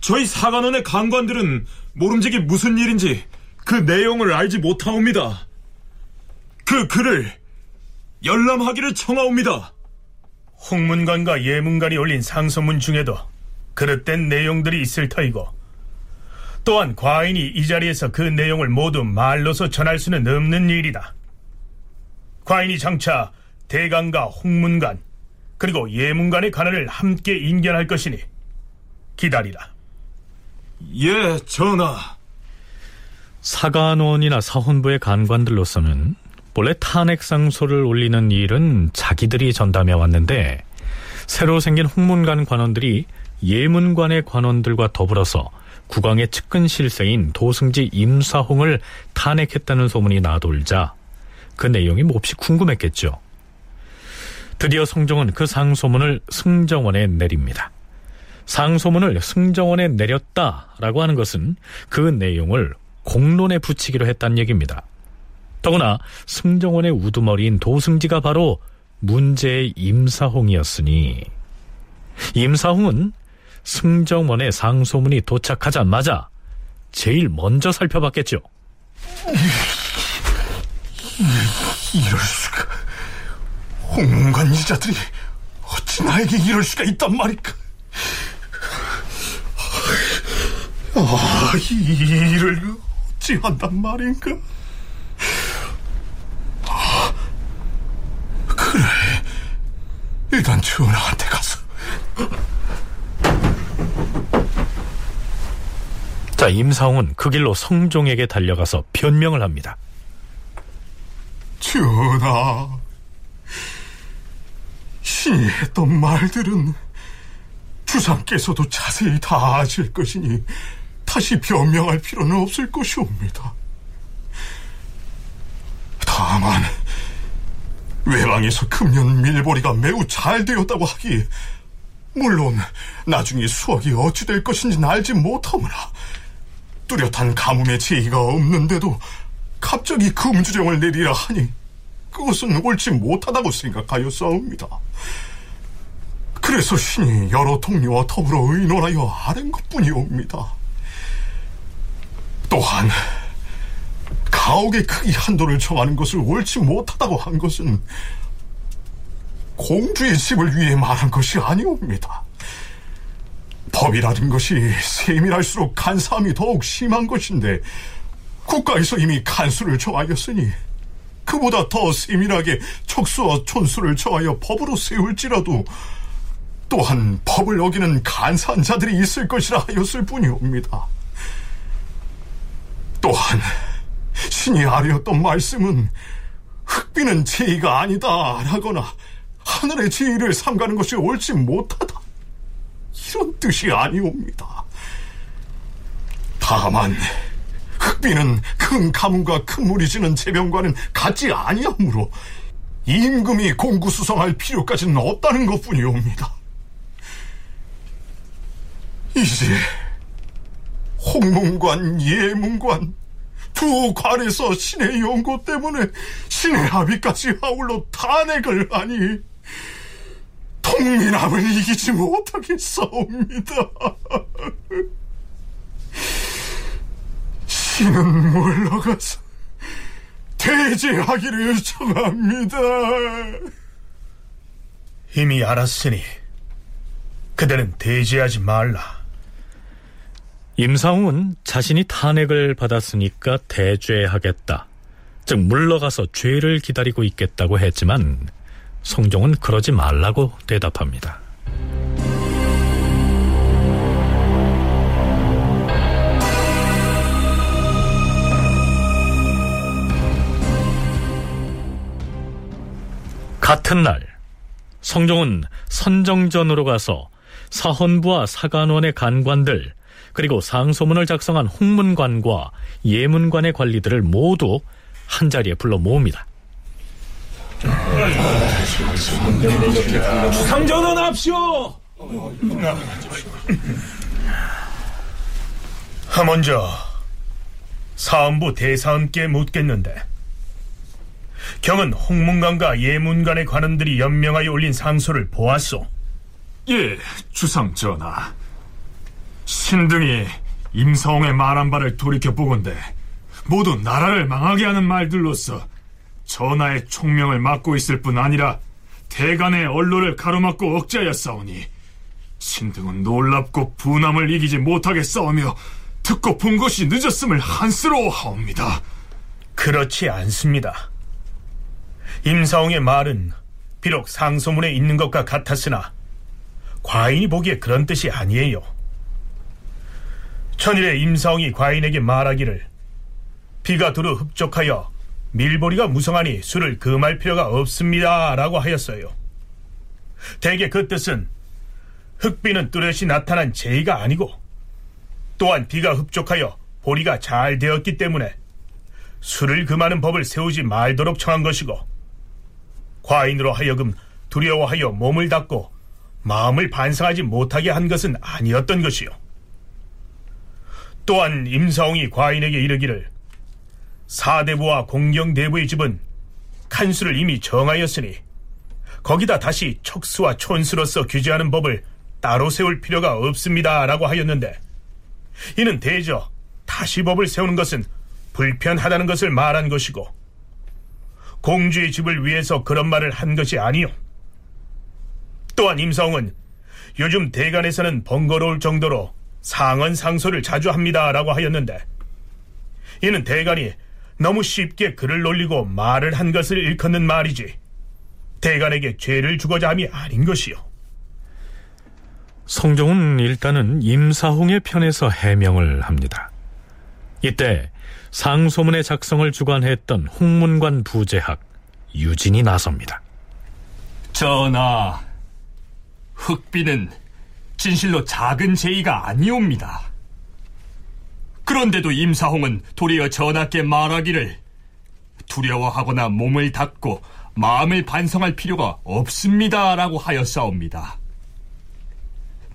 저희 사관원의 간관들은 모름지기 무슨 일인지 그 내용을 알지 못하옵니다. 그 글을 열람하기를 청하옵니다. 홍문관과 예문관이 올린 상소문 중에도 그릇된 내용들이 있을 터이고 또한 과인이 이 자리에서 그 내용을 모두 말로서 전할 수는 없는 일이다. 과인이 장차 대강과 홍문관 그리고 예문관의 관할을 함께 인견할 것이니 기다리라. 예, 전하. 사관원이나 사헌부의 간관들로서는 본래 탄핵 상소를 올리는 일은 자기들이 전담해 왔는데 새로 생긴 홍문관 관원들이 예문관의 관원들과 더불어서 국왕의 측근 실세인 도승지 임사홍을 탄핵했다는 소문이 나돌자 그 내용이 몹시 궁금했겠죠. 드디어 성종은 그 상소문을 승정원에 내립니다. 상소문을 승정원에 내렸다라고 하는 것은 그 내용을 공론에 붙이기로 했다는 얘기입니다. 더구나 승정원의 우두머리인 도승지가 바로 문제의 임사홍이었으니 임사홍은 승정원의 상소문이 도착하자마자 제일 먼저 살펴봤겠죠. 이럴 수가. 홍문관 이자들이 어찌 나에게 이럴 수가 있단 말일까? 아, 이 일을 어찌 한단 말인가? 아, 그래. 일단 전하한테 가서. 자, 임사홍은 그 길로 성종에게 달려가서 변명을 합니다. 전하, 신이 했던 말들은 주상께서도 자세히 다 아실 것이니 다시 변명할 필요는 없을 것이옵니다. 다만 외방에서 금년 밀보리가 매우 잘 되었다고 하기에 물론 나중에 수확이 어찌 될 것인지는 알지 못하므나 뚜렷한 가뭄의 제의가 없는데도 갑자기 금주령을 내리라 하니 그것은 옳지 못하다고 생각하였사옵니다. 그래서 신이 여러 동료와 더불어 의논하여 아는 것뿐이옵니다. 또한 가옥의 크기 한도를 정하는 것을 옳지 못하다고 한 것은 공주의 집을 위해 말한 것이 아니옵니다. 법이라는 것이 세밀할수록 간사함이 더욱 심한 것인데 국가에서 이미 간수를 정하였으니 그보다 더 세밀하게 척수와 촌수를 정하여 법으로 세울지라도 또한 법을 어기는 간사한 자들이 있을 것이라 하였을 뿐이옵니다. 또한 신이 아뢰었던 말씀은 흑비는 제의가 아니다 라거나 하늘의 제의를 삼가는 것이 옳지 못하다 이런 뜻이 아니옵니다. 다만 흑비는 큰 가문과 큰 무리 지는 재병과는 같지 아니하므로 임금이 공구수성할 필요까지는 없다는 것뿐이옵니다. 이제 홍문관, 예문관 두 관에서 신의 연고 때문에 신의 합의까지 아울러 탄핵을 하니 통민함을 이기지 못하겠사옵니다. 신은 물러가서 대제하기를 청합니다. 이미 알았으니 그대는 대제하지 말라. 임상훈은 자신이 탄핵을 받았으니까 대죄하겠다. 즉 물러가서 죄를 기다리고 있겠다고 했지만 성종은 그러지 말라고 대답합니다. 같은 날 성종은 선정전으로 가서 사헌부와 사간원의 간관들 그리고 상소문을 작성한 홍문관과 예문관의 관리들을 모두 한자리에 불러 모읍니다. 상전원합시오! 먼저 사헌부 대사함께 묻겠는데 경은 홍문관과 예문관의 관원들이 연명하여 올린 상소를 보았소. 예, 주상 전하. 신등이 임성의 말한 바를 돌이켜 보건대 모두 나라를 망하게 하는 말들로서 전하의 총명을 맡고 있을 뿐 아니라 대간의 언로를 가로막고 억제하여 싸우니 신등은 놀랍고 분함을 이기지 못하게 싸우며 듣고 본 것이 늦었음을 한스러워하옵니다. 그렇지 않습니다. 임사홍의 말은 비록 상소문에 있는 것과 같았으나 과인이 보기에 그런 뜻이 아니에요. 천일에 임사홍이 과인에게 말하기를 비가 두루 흡족하여 밀보리가 무성하니 술을 금할 필요가 없습니다 라고 하였어요. 대개 그 뜻은 흑비는 뚜렷이 나타난 제의가 아니고 또한 비가 흡족하여 보리가 잘 되었기 때문에 술을 금하는 법을 세우지 말도록 청한 것이고 과인으로 하여금 두려워하여 몸을 닫고 마음을 반성하지 못하게 한 것은 아니었던 것이요. 또한 임사홍이 과인에게 이르기를 사대부와 공경대부의 집은 칸수를 이미 정하였으니 거기다 다시 척수와 촌수로서 규제하는 법을 따로 세울 필요가 없습니다 라고 하였는데 이는 대저 다시 법을 세우는 것은 불편하다는 것을 말한 것이고 공주의 집을 위해서 그런 말을 한 것이 아니요. 또한 임성은 요즘 대간에서는 번거로울 정도로 상언 상소를 자주 합니다라고 하였는데 이는 대간이 너무 쉽게 글을 놀리고 말을 한 것을 일컫는 말이지 대간에게 죄를 주고자 함이 아닌 것이요. 성종은 일단은 임사홍의 편에서 해명을 합니다. 이때 상소문의 작성을 주관했던 홍문관 부재학 유진이 나섭니다. 전하, 흑비는 진실로 작은 제의가 아니옵니다. 그런데도 임사홍은 도리어 전하께 말하기를 두려워하거나 몸을 닫고 마음을 반성할 필요가 없습니다라고 하였사옵니다.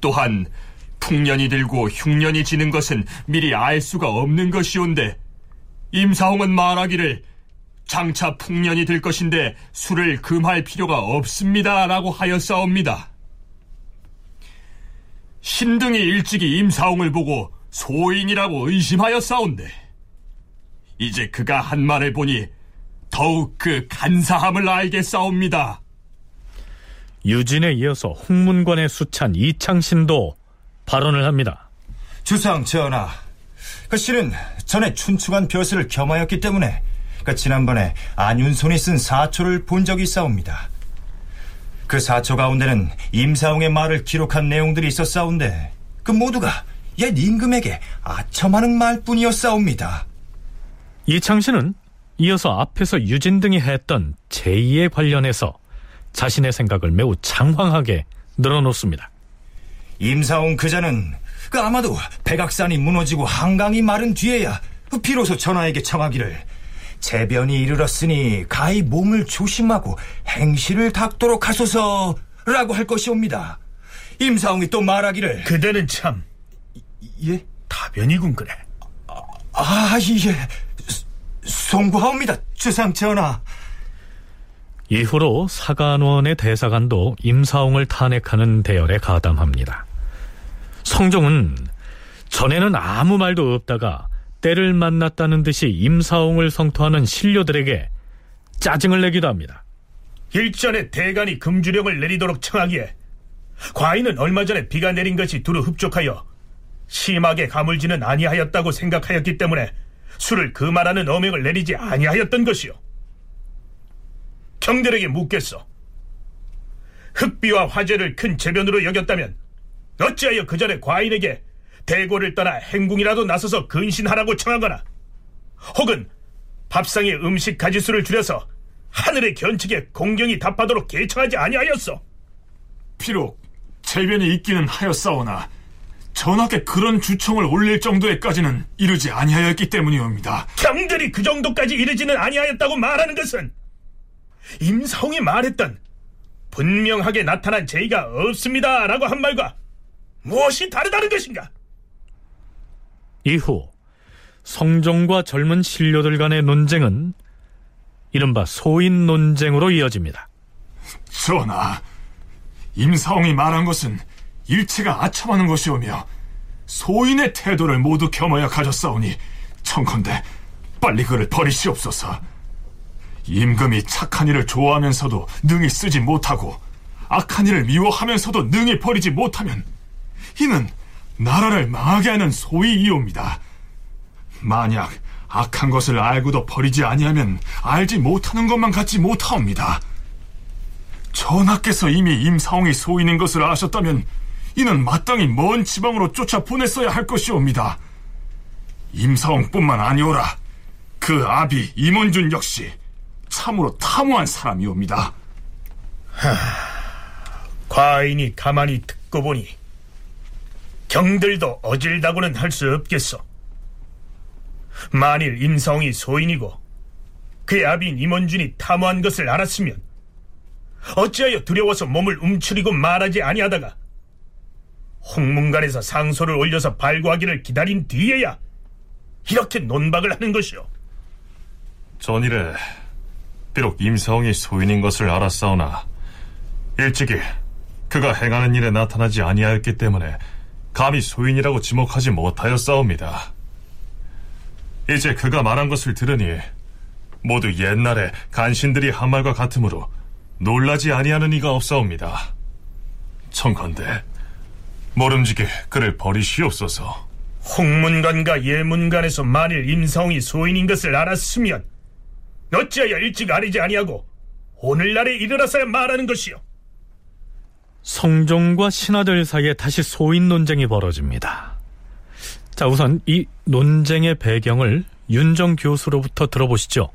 또한 풍년이 들고 흉년이 지는 것은 미리 알 수가 없는 것이온데 임사홍은 말하기를 장차 풍년이 들 것인데 술을 금할 필요가 없습니다라고 하였사옵니다. 신등이 일찍이 임사홍을 보고 소인이라고 의심하였사온데 이제 그가 한 말을 보니 더욱 그 간사함을 알겠사옵니다. 유진에 이어서 홍문관의 수찬 이창신도 발언을 합니다. 주상 전하, 그 씨는 전에 춘추관 벼슬을 겸하였기 때문에 그 지난번에 안윤손이 쓴 사초를 본 적이 있사옵니다. 그 사초 가운데는 임사홍의 말을 기록한 내용들이 있었사온데 그 모두가 옛 임금에게 아첨하는 말뿐이었사옵니다. 이창 씨는 이어서 앞에서 유진 등이 했던 제2에 관련해서 자신의 생각을 매우 장황하게 늘어놓습니다. 임사홍 그자는 그 아마도 백악산이 무너지고 한강이 마른 뒤에야 비로소 전하에게 청하기를 재변이 이르렀으니 가히 몸을 조심하고 행실을 닦도록 하소서라고 할 것이옵니다. 임사홍이 또 말하기를 그대는 참 예? 다변이군 그래. 아, 예. 송구하옵니다, 주상 전하. 이후로 사간원의 대사관도 임사홍을 탄핵하는 대열에 가담합니다. 성종은 전에는 아무 말도 없다가 때를 만났다는 듯이 임사홍을 성토하는 신료들에게 짜증을 내기도 합니다. 일전에 대간이 금주령을 내리도록 청하기에 과인은 얼마 전에 비가 내린 것이 두루 흡족하여 심하게 가물지는 아니하였다고 생각하였기 때문에 술을 그만하는 어명을 내리지 아니하였던 것이요. 경들에게 묻겠어. 흑비와 화재를 큰 재변으로 여겼다면 어찌하여 그 전에 과인에게 대궐을 떠나 행궁이라도 나서서 근신하라고 청하거나 혹은 밥상에 음식 가지수를 줄여서 하늘의 견책에 공경이 답하도록 개청하지 아니하였어. 비록 재변이 있기는 하였사오나 전하께 그런 주청을 올릴 정도에까지는 이르지 아니하였기 때문이옵니다. 경들이 그 정도까지 이르지는 아니하였다고 말하는 것은 임성이 말했던 분명하게 나타난 제의가 없습니다라고 한 말과 무엇이 다르다는 것인가? 이후 성종과 젊은 신료들 간의 논쟁은 이른바 소인 논쟁으로 이어집니다. 전하, 임사홍이 말한 것은 일체가 아첨하는 것이오며 소인의 태도를 모두 겸하여 가졌사오니 청컨대 빨리 그를 버리시옵소서. 임금이 착한 일을 좋아하면서도 능히 쓰지 못하고 악한 일을 미워하면서도 능히 버리지 못하면 이는 나라를 망하게 하는 소위이옵니다. 만약 악한 것을 알고도 버리지 아니하면 알지 못하는 것만 갖지 못하옵니다. 전하께서 이미 임사홍이 소인인 것을 아셨다면 이는 마땅히 먼 지방으로 쫓아 보냈어야 할 것이옵니다. 임사홍뿐만 아니오라 그 아비 임원준 역시 참으로 탐호한 사람이옵니다. 하, 과인이 가만히 듣고 보니 경들도 어질다고는 할 수 없겠어. 만일 임성이 소인이고 그의 아비인 임원준이 탐호한 것을 알았으면 어찌하여 두려워서 몸을 움츠리고 말하지 아니하다가 홍문관에서 상소를 올려서 발구하기를 기다린 뒤에야 이렇게 논박을 하는 것이오. 전일에 비록 임사홍이 소인인 것을 알았사오나 일찍이 그가 행하는 일에 나타나지 아니하였기 때문에 감히 소인이라고 지목하지 못하였사옵니다. 이제 그가 말한 것을 들으니 모두 옛날에 간신들이 한 말과 같으므로 놀라지 아니하는 이가 없사옵니다. 청컨대 모름지게 그를 버리시옵소서. 홍문관과 예문관에서 만일 임성이 소인인 것을 알았으면 어찌하여 일찍 아니지 아니하고 오늘날에 이르러서야 말하는 것이요. 성종과 신하들 사이에 다시 소인 논쟁이 벌어집니다. 자, 우선 이 논쟁의 배경을 윤정 교수로부터 들어보시죠.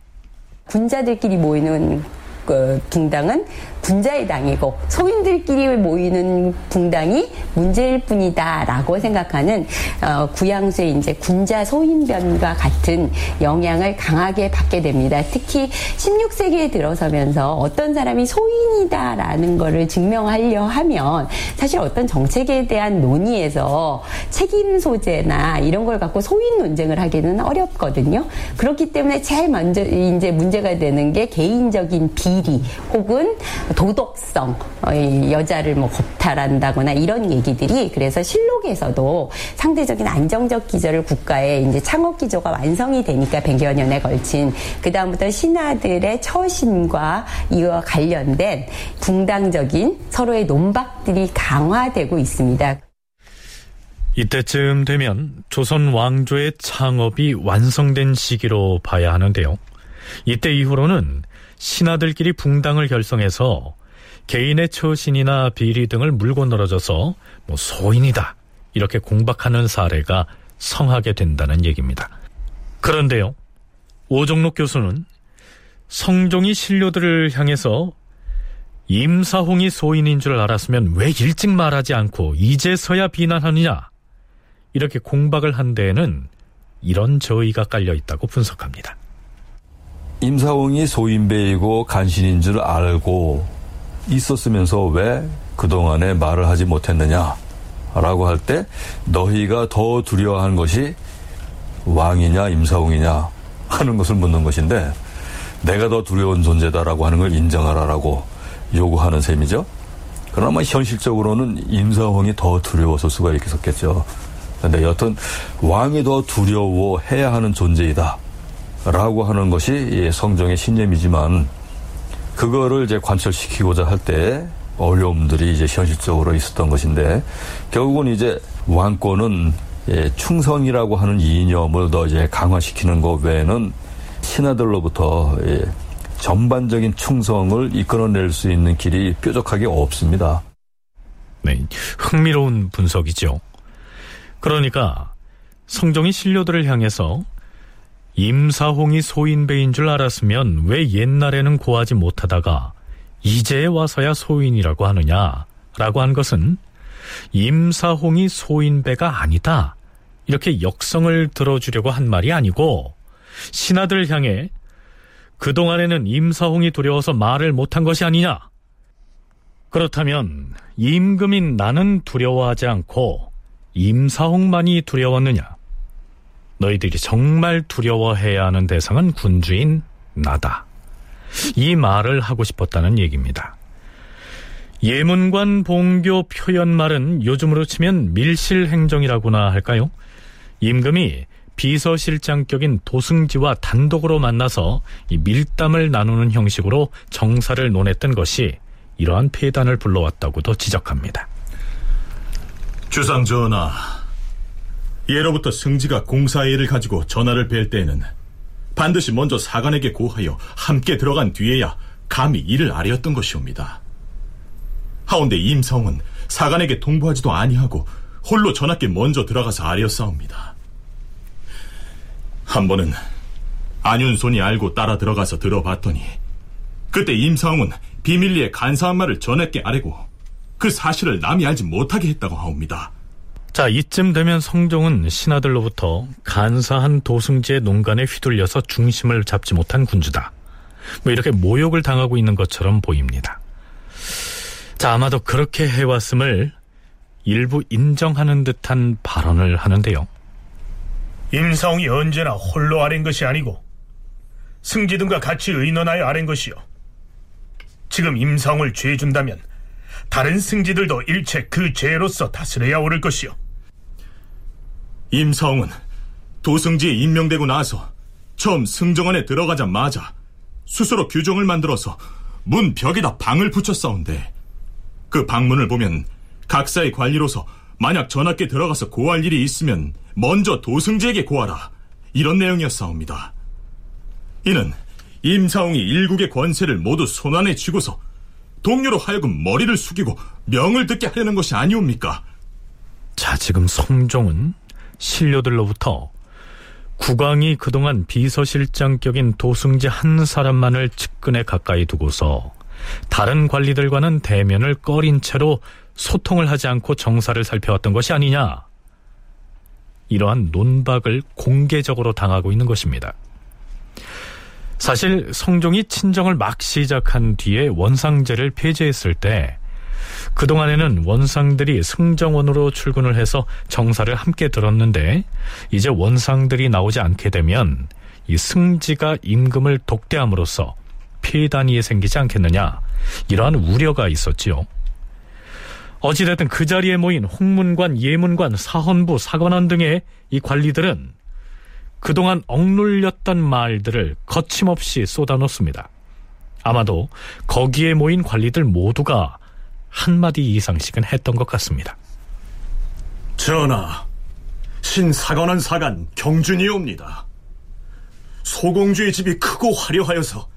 군자들끼리 모이는 그 붕당은 군자의 당이고 소인들끼리 모이는 붕당이 문제일 뿐이다라고 생각하는 어, 구양수의 이제 군자 소인변과 같은 영향을 강하게 받게 됩니다. 특히 16세기에 들어서면서 어떤 사람이 소인이다라는 것을 증명하려 하면 사실 어떤 정책에 대한 논의에서 책임 소재나 이런 걸 갖고 소인 논쟁을 하기는 어렵거든요. 그렇기 때문에 제일 먼저 이제 문제가 되는 게 개인적인 비리 혹은 도덕성, 어, 여자를 뭐 겁탈한다거나 이런 얘기들이 그래서 실록에서도 상대적인 안정적 기조를 국가의 이제 창업 기조가 완성이 되니까 100여 년에 걸친 그다음부터 신하들의 처신과 이와 관련된 붕당적인 서로의 논박들이 강화되고 있습니다. 이때쯤 되면 조선 왕조의 창업이 완성된 시기로 봐야 하는데요. 이때 이후로는 신하들끼리 붕당을 결성해서 개인의 처신이나 비리 등을 물고 늘어져서 뭐 소인이다 이렇게 공박하는 사례가 성하게 된다는 얘기입니다. 그런데요, 오종록 교수는 성종이 신료들을 향해서 임사홍이 소인인 줄 알았으면 왜 일찍 말하지 않고 이제서야 비난하느냐 이렇게 공박을 한 데에는 이런 저의가 깔려 있다고 분석합니다. 임사홍이 소인배이고 간신인 줄 알고 있었으면서 왜 그동안에 말을 하지 못했느냐 라고 할 때 너희가 더 두려워하는 것이 왕이냐 임사홍이냐 하는 것을 묻는 것인데 내가 더 두려운 존재다라고 하는 걸 인정하라라고 요구하는 셈이죠. 그러나 현실적으로는 임사홍이 더 두려웠을 수가 있었겠죠. 근데 여튼 왕이 더 두려워해야 하는 존재이다. 라고 하는 것이 성종의 신념이지만 그거를 이제 관철시키고자 할 때 어려움들이 이제 현실적으로 있었던 것인데 결국은 이제 왕권은 충성이라고 하는 이념을 더 이제 강화시키는 것 외에는 신하들로부터 전반적인 충성을 이끌어낼 수 있는 길이 뾰족하게 없습니다. 네, 흥미로운 분석이죠. 그러니까 성종이 신료들을 향해서 임사홍이 소인배인 줄 알았으면 왜 옛날에는 고하지 못하다가 이제 와서야 소인이라고 하느냐 라고 한 것은 임사홍이 소인배가 아니다. 이렇게 역성을 들어주려고 한 말이 아니고 신하들 향해 그동안에는 임사홍이 두려워서 말을 못한 것이 아니냐. 그렇다면 임금인 나는 두려워하지 않고 임사홍만이 두려웠느냐? 너희들이 정말 두려워해야 하는 대상은 군주인 나다. 이 말을 하고 싶었다는 얘기입니다. 예문관 봉교 표현말은 요즘으로 치면 밀실행정이라고나 할까요? 임금이 비서실장격인 도승지와 단독으로 만나서 이 밀담을 나누는 형식으로 정사를 논했던 것이 이러한 폐단을 불러왔다고도 지적합니다. 주상 전하, 예로부터 승지가 공사의 일을 가지고 전하를 뵐 때에는 반드시 먼저 사관에게 고하여 함께 들어간 뒤에야 감히 이를 아뢰었던 것이옵니다. 하운데 임성은 사관에게 통보하지도 아니하고 홀로 전하께 먼저 들어가서 아뢰었사옵니다. 한 번은 안윤손이 알고 따라 들어가서 들어봤더니 그때 임상은 비밀리에 간사한 말을 전하께 아뢰고 그 사실을 남이 알지 못하게 했다고 하옵니다. 자, 이쯤 되면 성종은 신하들로부터 간사한 도승지의 농간에 휘둘려서 중심을 잡지 못한 군주다. 뭐 이렇게 모욕을 당하고 있는 것처럼 보입니다. 자, 아마도 그렇게 해왔음을 일부 인정하는 듯한 발언을 하는데요. 임사홍이 언제나 홀로 아랜 것이 아니고 승지등과 같이 의논하여 아랜 것이요. 지금 임사홍을 죄 준다면 다른 승지들도 일체 그 죄로서 다스려야 오를 것이요. 임사홍은 도승지에 임명되고 나서 처음 승정원에 들어가자마자 스스로 규정을 만들어서 문 벽에다 방을 붙였사온데 그 방문을 보면 각사의 관리로서 만약 전하께 들어가서 고할 일이 있으면 먼저 도승지에게 고하라 이런 내용이었사옵니다. 이는 임사홍이 일국의 권세를 모두 손안에 쥐고서 동료로 하여금 머리를 숙이고 명을 듣게 하려는 것이 아니옵니까? 자, 지금 성종은 신료들로부터 국왕이 그동안 비서실장격인 도승지 한 사람만을 측근에 가까이 두고서 다른 관리들과는 대면을 꺼린 채로 소통을 하지 않고 정사를 살펴왔던 것이 아니냐. 이러한 논박을 공개적으로 당하고 있는 것입니다. 사실 성종이 친정을 막 시작한 뒤에 원상제를 폐지했을 때 그동안에는 원상들이 승정원으로 출근을 해서 정사를 함께 들었는데 이제 원상들이 나오지 않게 되면 이 승지가 임금을 독대함으로써 피해단이 생기지 않겠느냐 이러한 우려가 있었지요. 어찌됐든 그 자리에 모인 홍문관, 예문관, 사헌부, 사관원 등의 이 관리들은 그동안 억눌렸던 말들을 거침없이 쏟아놓습니다. 아마도 거기에 모인 관리들 모두가 한마디 이상씩은 했던 것 같습니다. 전하, 신사관원 사관 경준이옵니다. 소공주의 집이 크고 화려하여서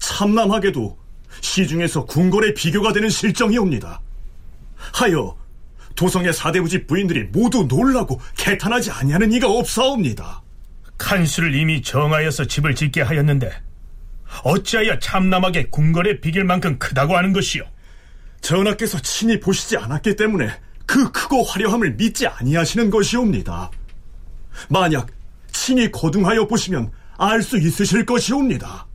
참남하게도 시중에서 궁궐의 비교가 되는 실정이옵니다. 하여 도성의 사대부집 부인들이 모두 놀라고 개탄하지 아니하는 이가 없사옵니다. 칸수를 이미 정하여서 집을 짓게 하였는데 어찌하여 참남하게 궁궐의 비길 만큼 크다고 하는 것이요? 전하께서 친히 보시지 않았기 때문에 그 크고 화려함을 믿지 아니하시는 것이옵니다. 만약 친히 거둥하여 보시면 알 수 있으실 것이옵니다.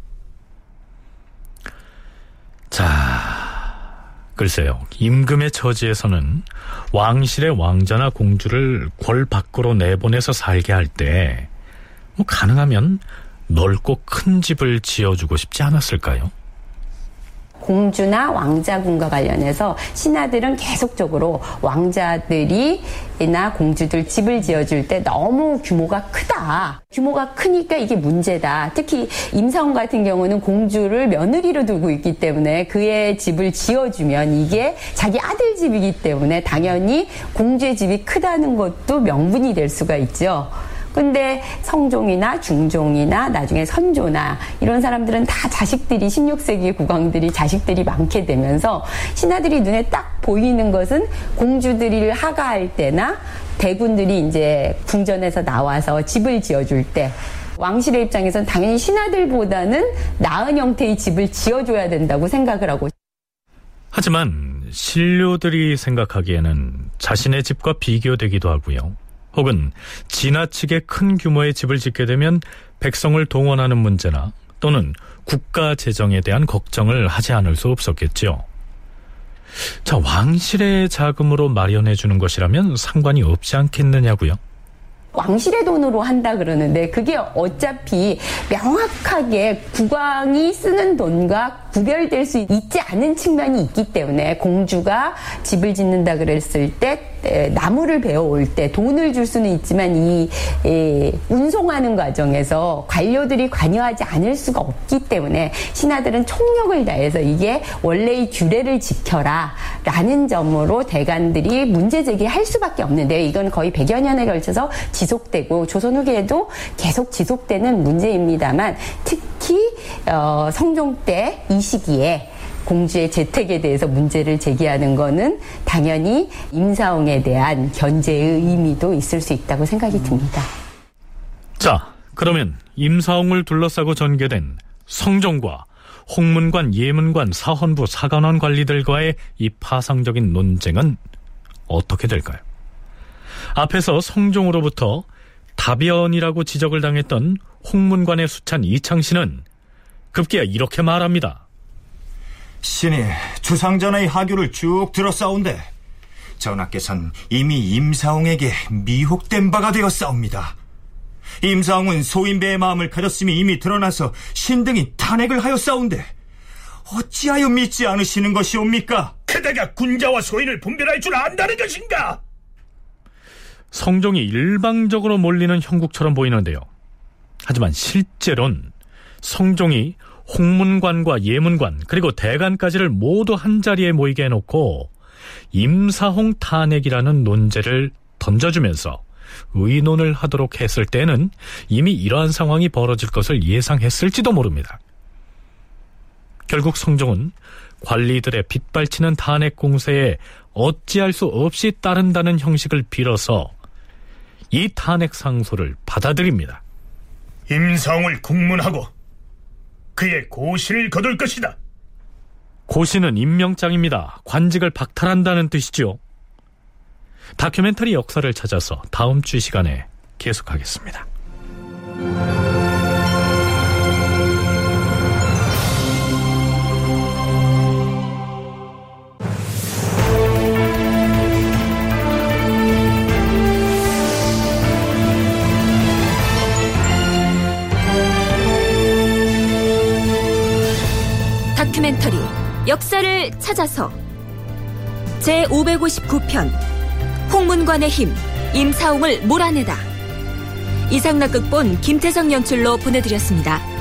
자, 글쎄요. 임금의 처지에서는 왕실의 왕자나 공주를 궐 밖으로 내보내서 살게 할 때, 뭐, 가능하면 넓고 큰 집을 지어주고 싶지 않았을까요? 공주나 왕자군과 관련해서 신하들은 계속적으로 왕자들이나 공주들 집을 지어줄 때 너무 규모가 크다. 규모가 크니까 이게 문제다. 특히 임사원 같은 경우는 공주를 며느리로 두고 있기 때문에 그의 집을 지어주면 이게 자기 아들 집이기 때문에 당연히 공주의 집이 크다는 것도 명분이 될 수가 있죠. 근데 성종이나 중종이나 나중에 선조나 이런 사람들은 다 자식들이 16세기 국왕들이 자식들이 많게 되면서 신하들이 눈에 딱 보이는 것은 공주들이 하가할 때나 대군들이 이제 궁전에서 나와서 집을 지어줄 때 왕실의 입장에서는 당연히 신하들보다는 나은 형태의 집을 지어줘야 된다고 생각을 하고 하지만 신료들이 생각하기에는 자신의 집과 비교되기도 하고요. 혹은 지나치게 큰 규모의 집을 짓게 되면 백성을 동원하는 문제나 또는 국가 재정에 대한 걱정을 하지 않을 수 없었겠죠. 자, 왕실의 자금으로 마련해 주는 것이라면 상관이 없지 않겠느냐고요? 왕실의 돈으로 한다 그러는데 그게 어차피 명확하게 국왕이 쓰는 돈과 구별될 수 있지 않은 측면이 있기 때문에 공주가 집을 짓는다 그랬을 때 나무를 베어올 때 돈을 줄 수는 있지만 이, 이 운송하는 과정에서 관료들이 관여하지 않을 수가 없기 때문에 신하들은 총력을 다해서 이게 원래의 규례를 지켜라 라는 점으로 대관들이 문제 제기할 수밖에 없는데 이건 거의 100여 년에 걸쳐서 지속되고 조선 후기에도 계속 지속되는 문제입니다만 특히 어, 성종 때이 시기에 공주의 재택에 대해서 문제를 제기하는 것은 당연히 임사홍에 대한 견제의 의미도 있을 수 있다고 생각이 듭니다. 자, 그러면 임사홍을 둘러싸고 전개된 성종과 홍문관, 예문관, 사헌부, 사관원 관리들과의 이 파상적인 논쟁은 어떻게 될까요? 앞에서 성종으로부터 다변이라고 지적을 당했던 홍문관의 수찬 이창신은 급기야 이렇게 말합니다. 신이 주상전하의 하교를 쭉 들었사온데 전하께선 이미 임사홍에게 미혹된 바가 되었사옵니다. 임사홍은 소인배의 마음을 가졌음이 이미 드러나서 신등이 탄핵을 하였사온데 어찌하여 믿지 않으시는 것이옵니까? 그대가 군자와 소인을 분별할 줄 안다는 것인가? 성종이 일방적으로 몰리는 형국처럼 보이는데요. 하지만 실제론 성종이 홍문관과 예문관 그리고 대관까지를 모두 한 자리에 모이게 해놓고 임사홍 탄핵이라는 논제를 던져주면서 의논을 하도록 했을 때는 이미 이러한 상황이 벌어질 것을 예상했을지도 모릅니다. 결국 성종은 관리들의 빗발치는 탄핵 공세에 어찌할 수 없이 따른다는 형식을 빌어서 이 탄핵 상소를 받아들입니다. 임성을 국문하고 그의 고시를 거둘 것이다. 고시는 임명장입니다. 관직을 박탈한다는 뜻이죠. 다큐멘터리 역사를 찾아서 다음 주 시간에 계속하겠습니다. 다큐멘터리 역사를 찾아서 제 559편 홍문관의 힘 임사홍을 몰아내다 이상락 극본 김태성 연출로 보내드렸습니다.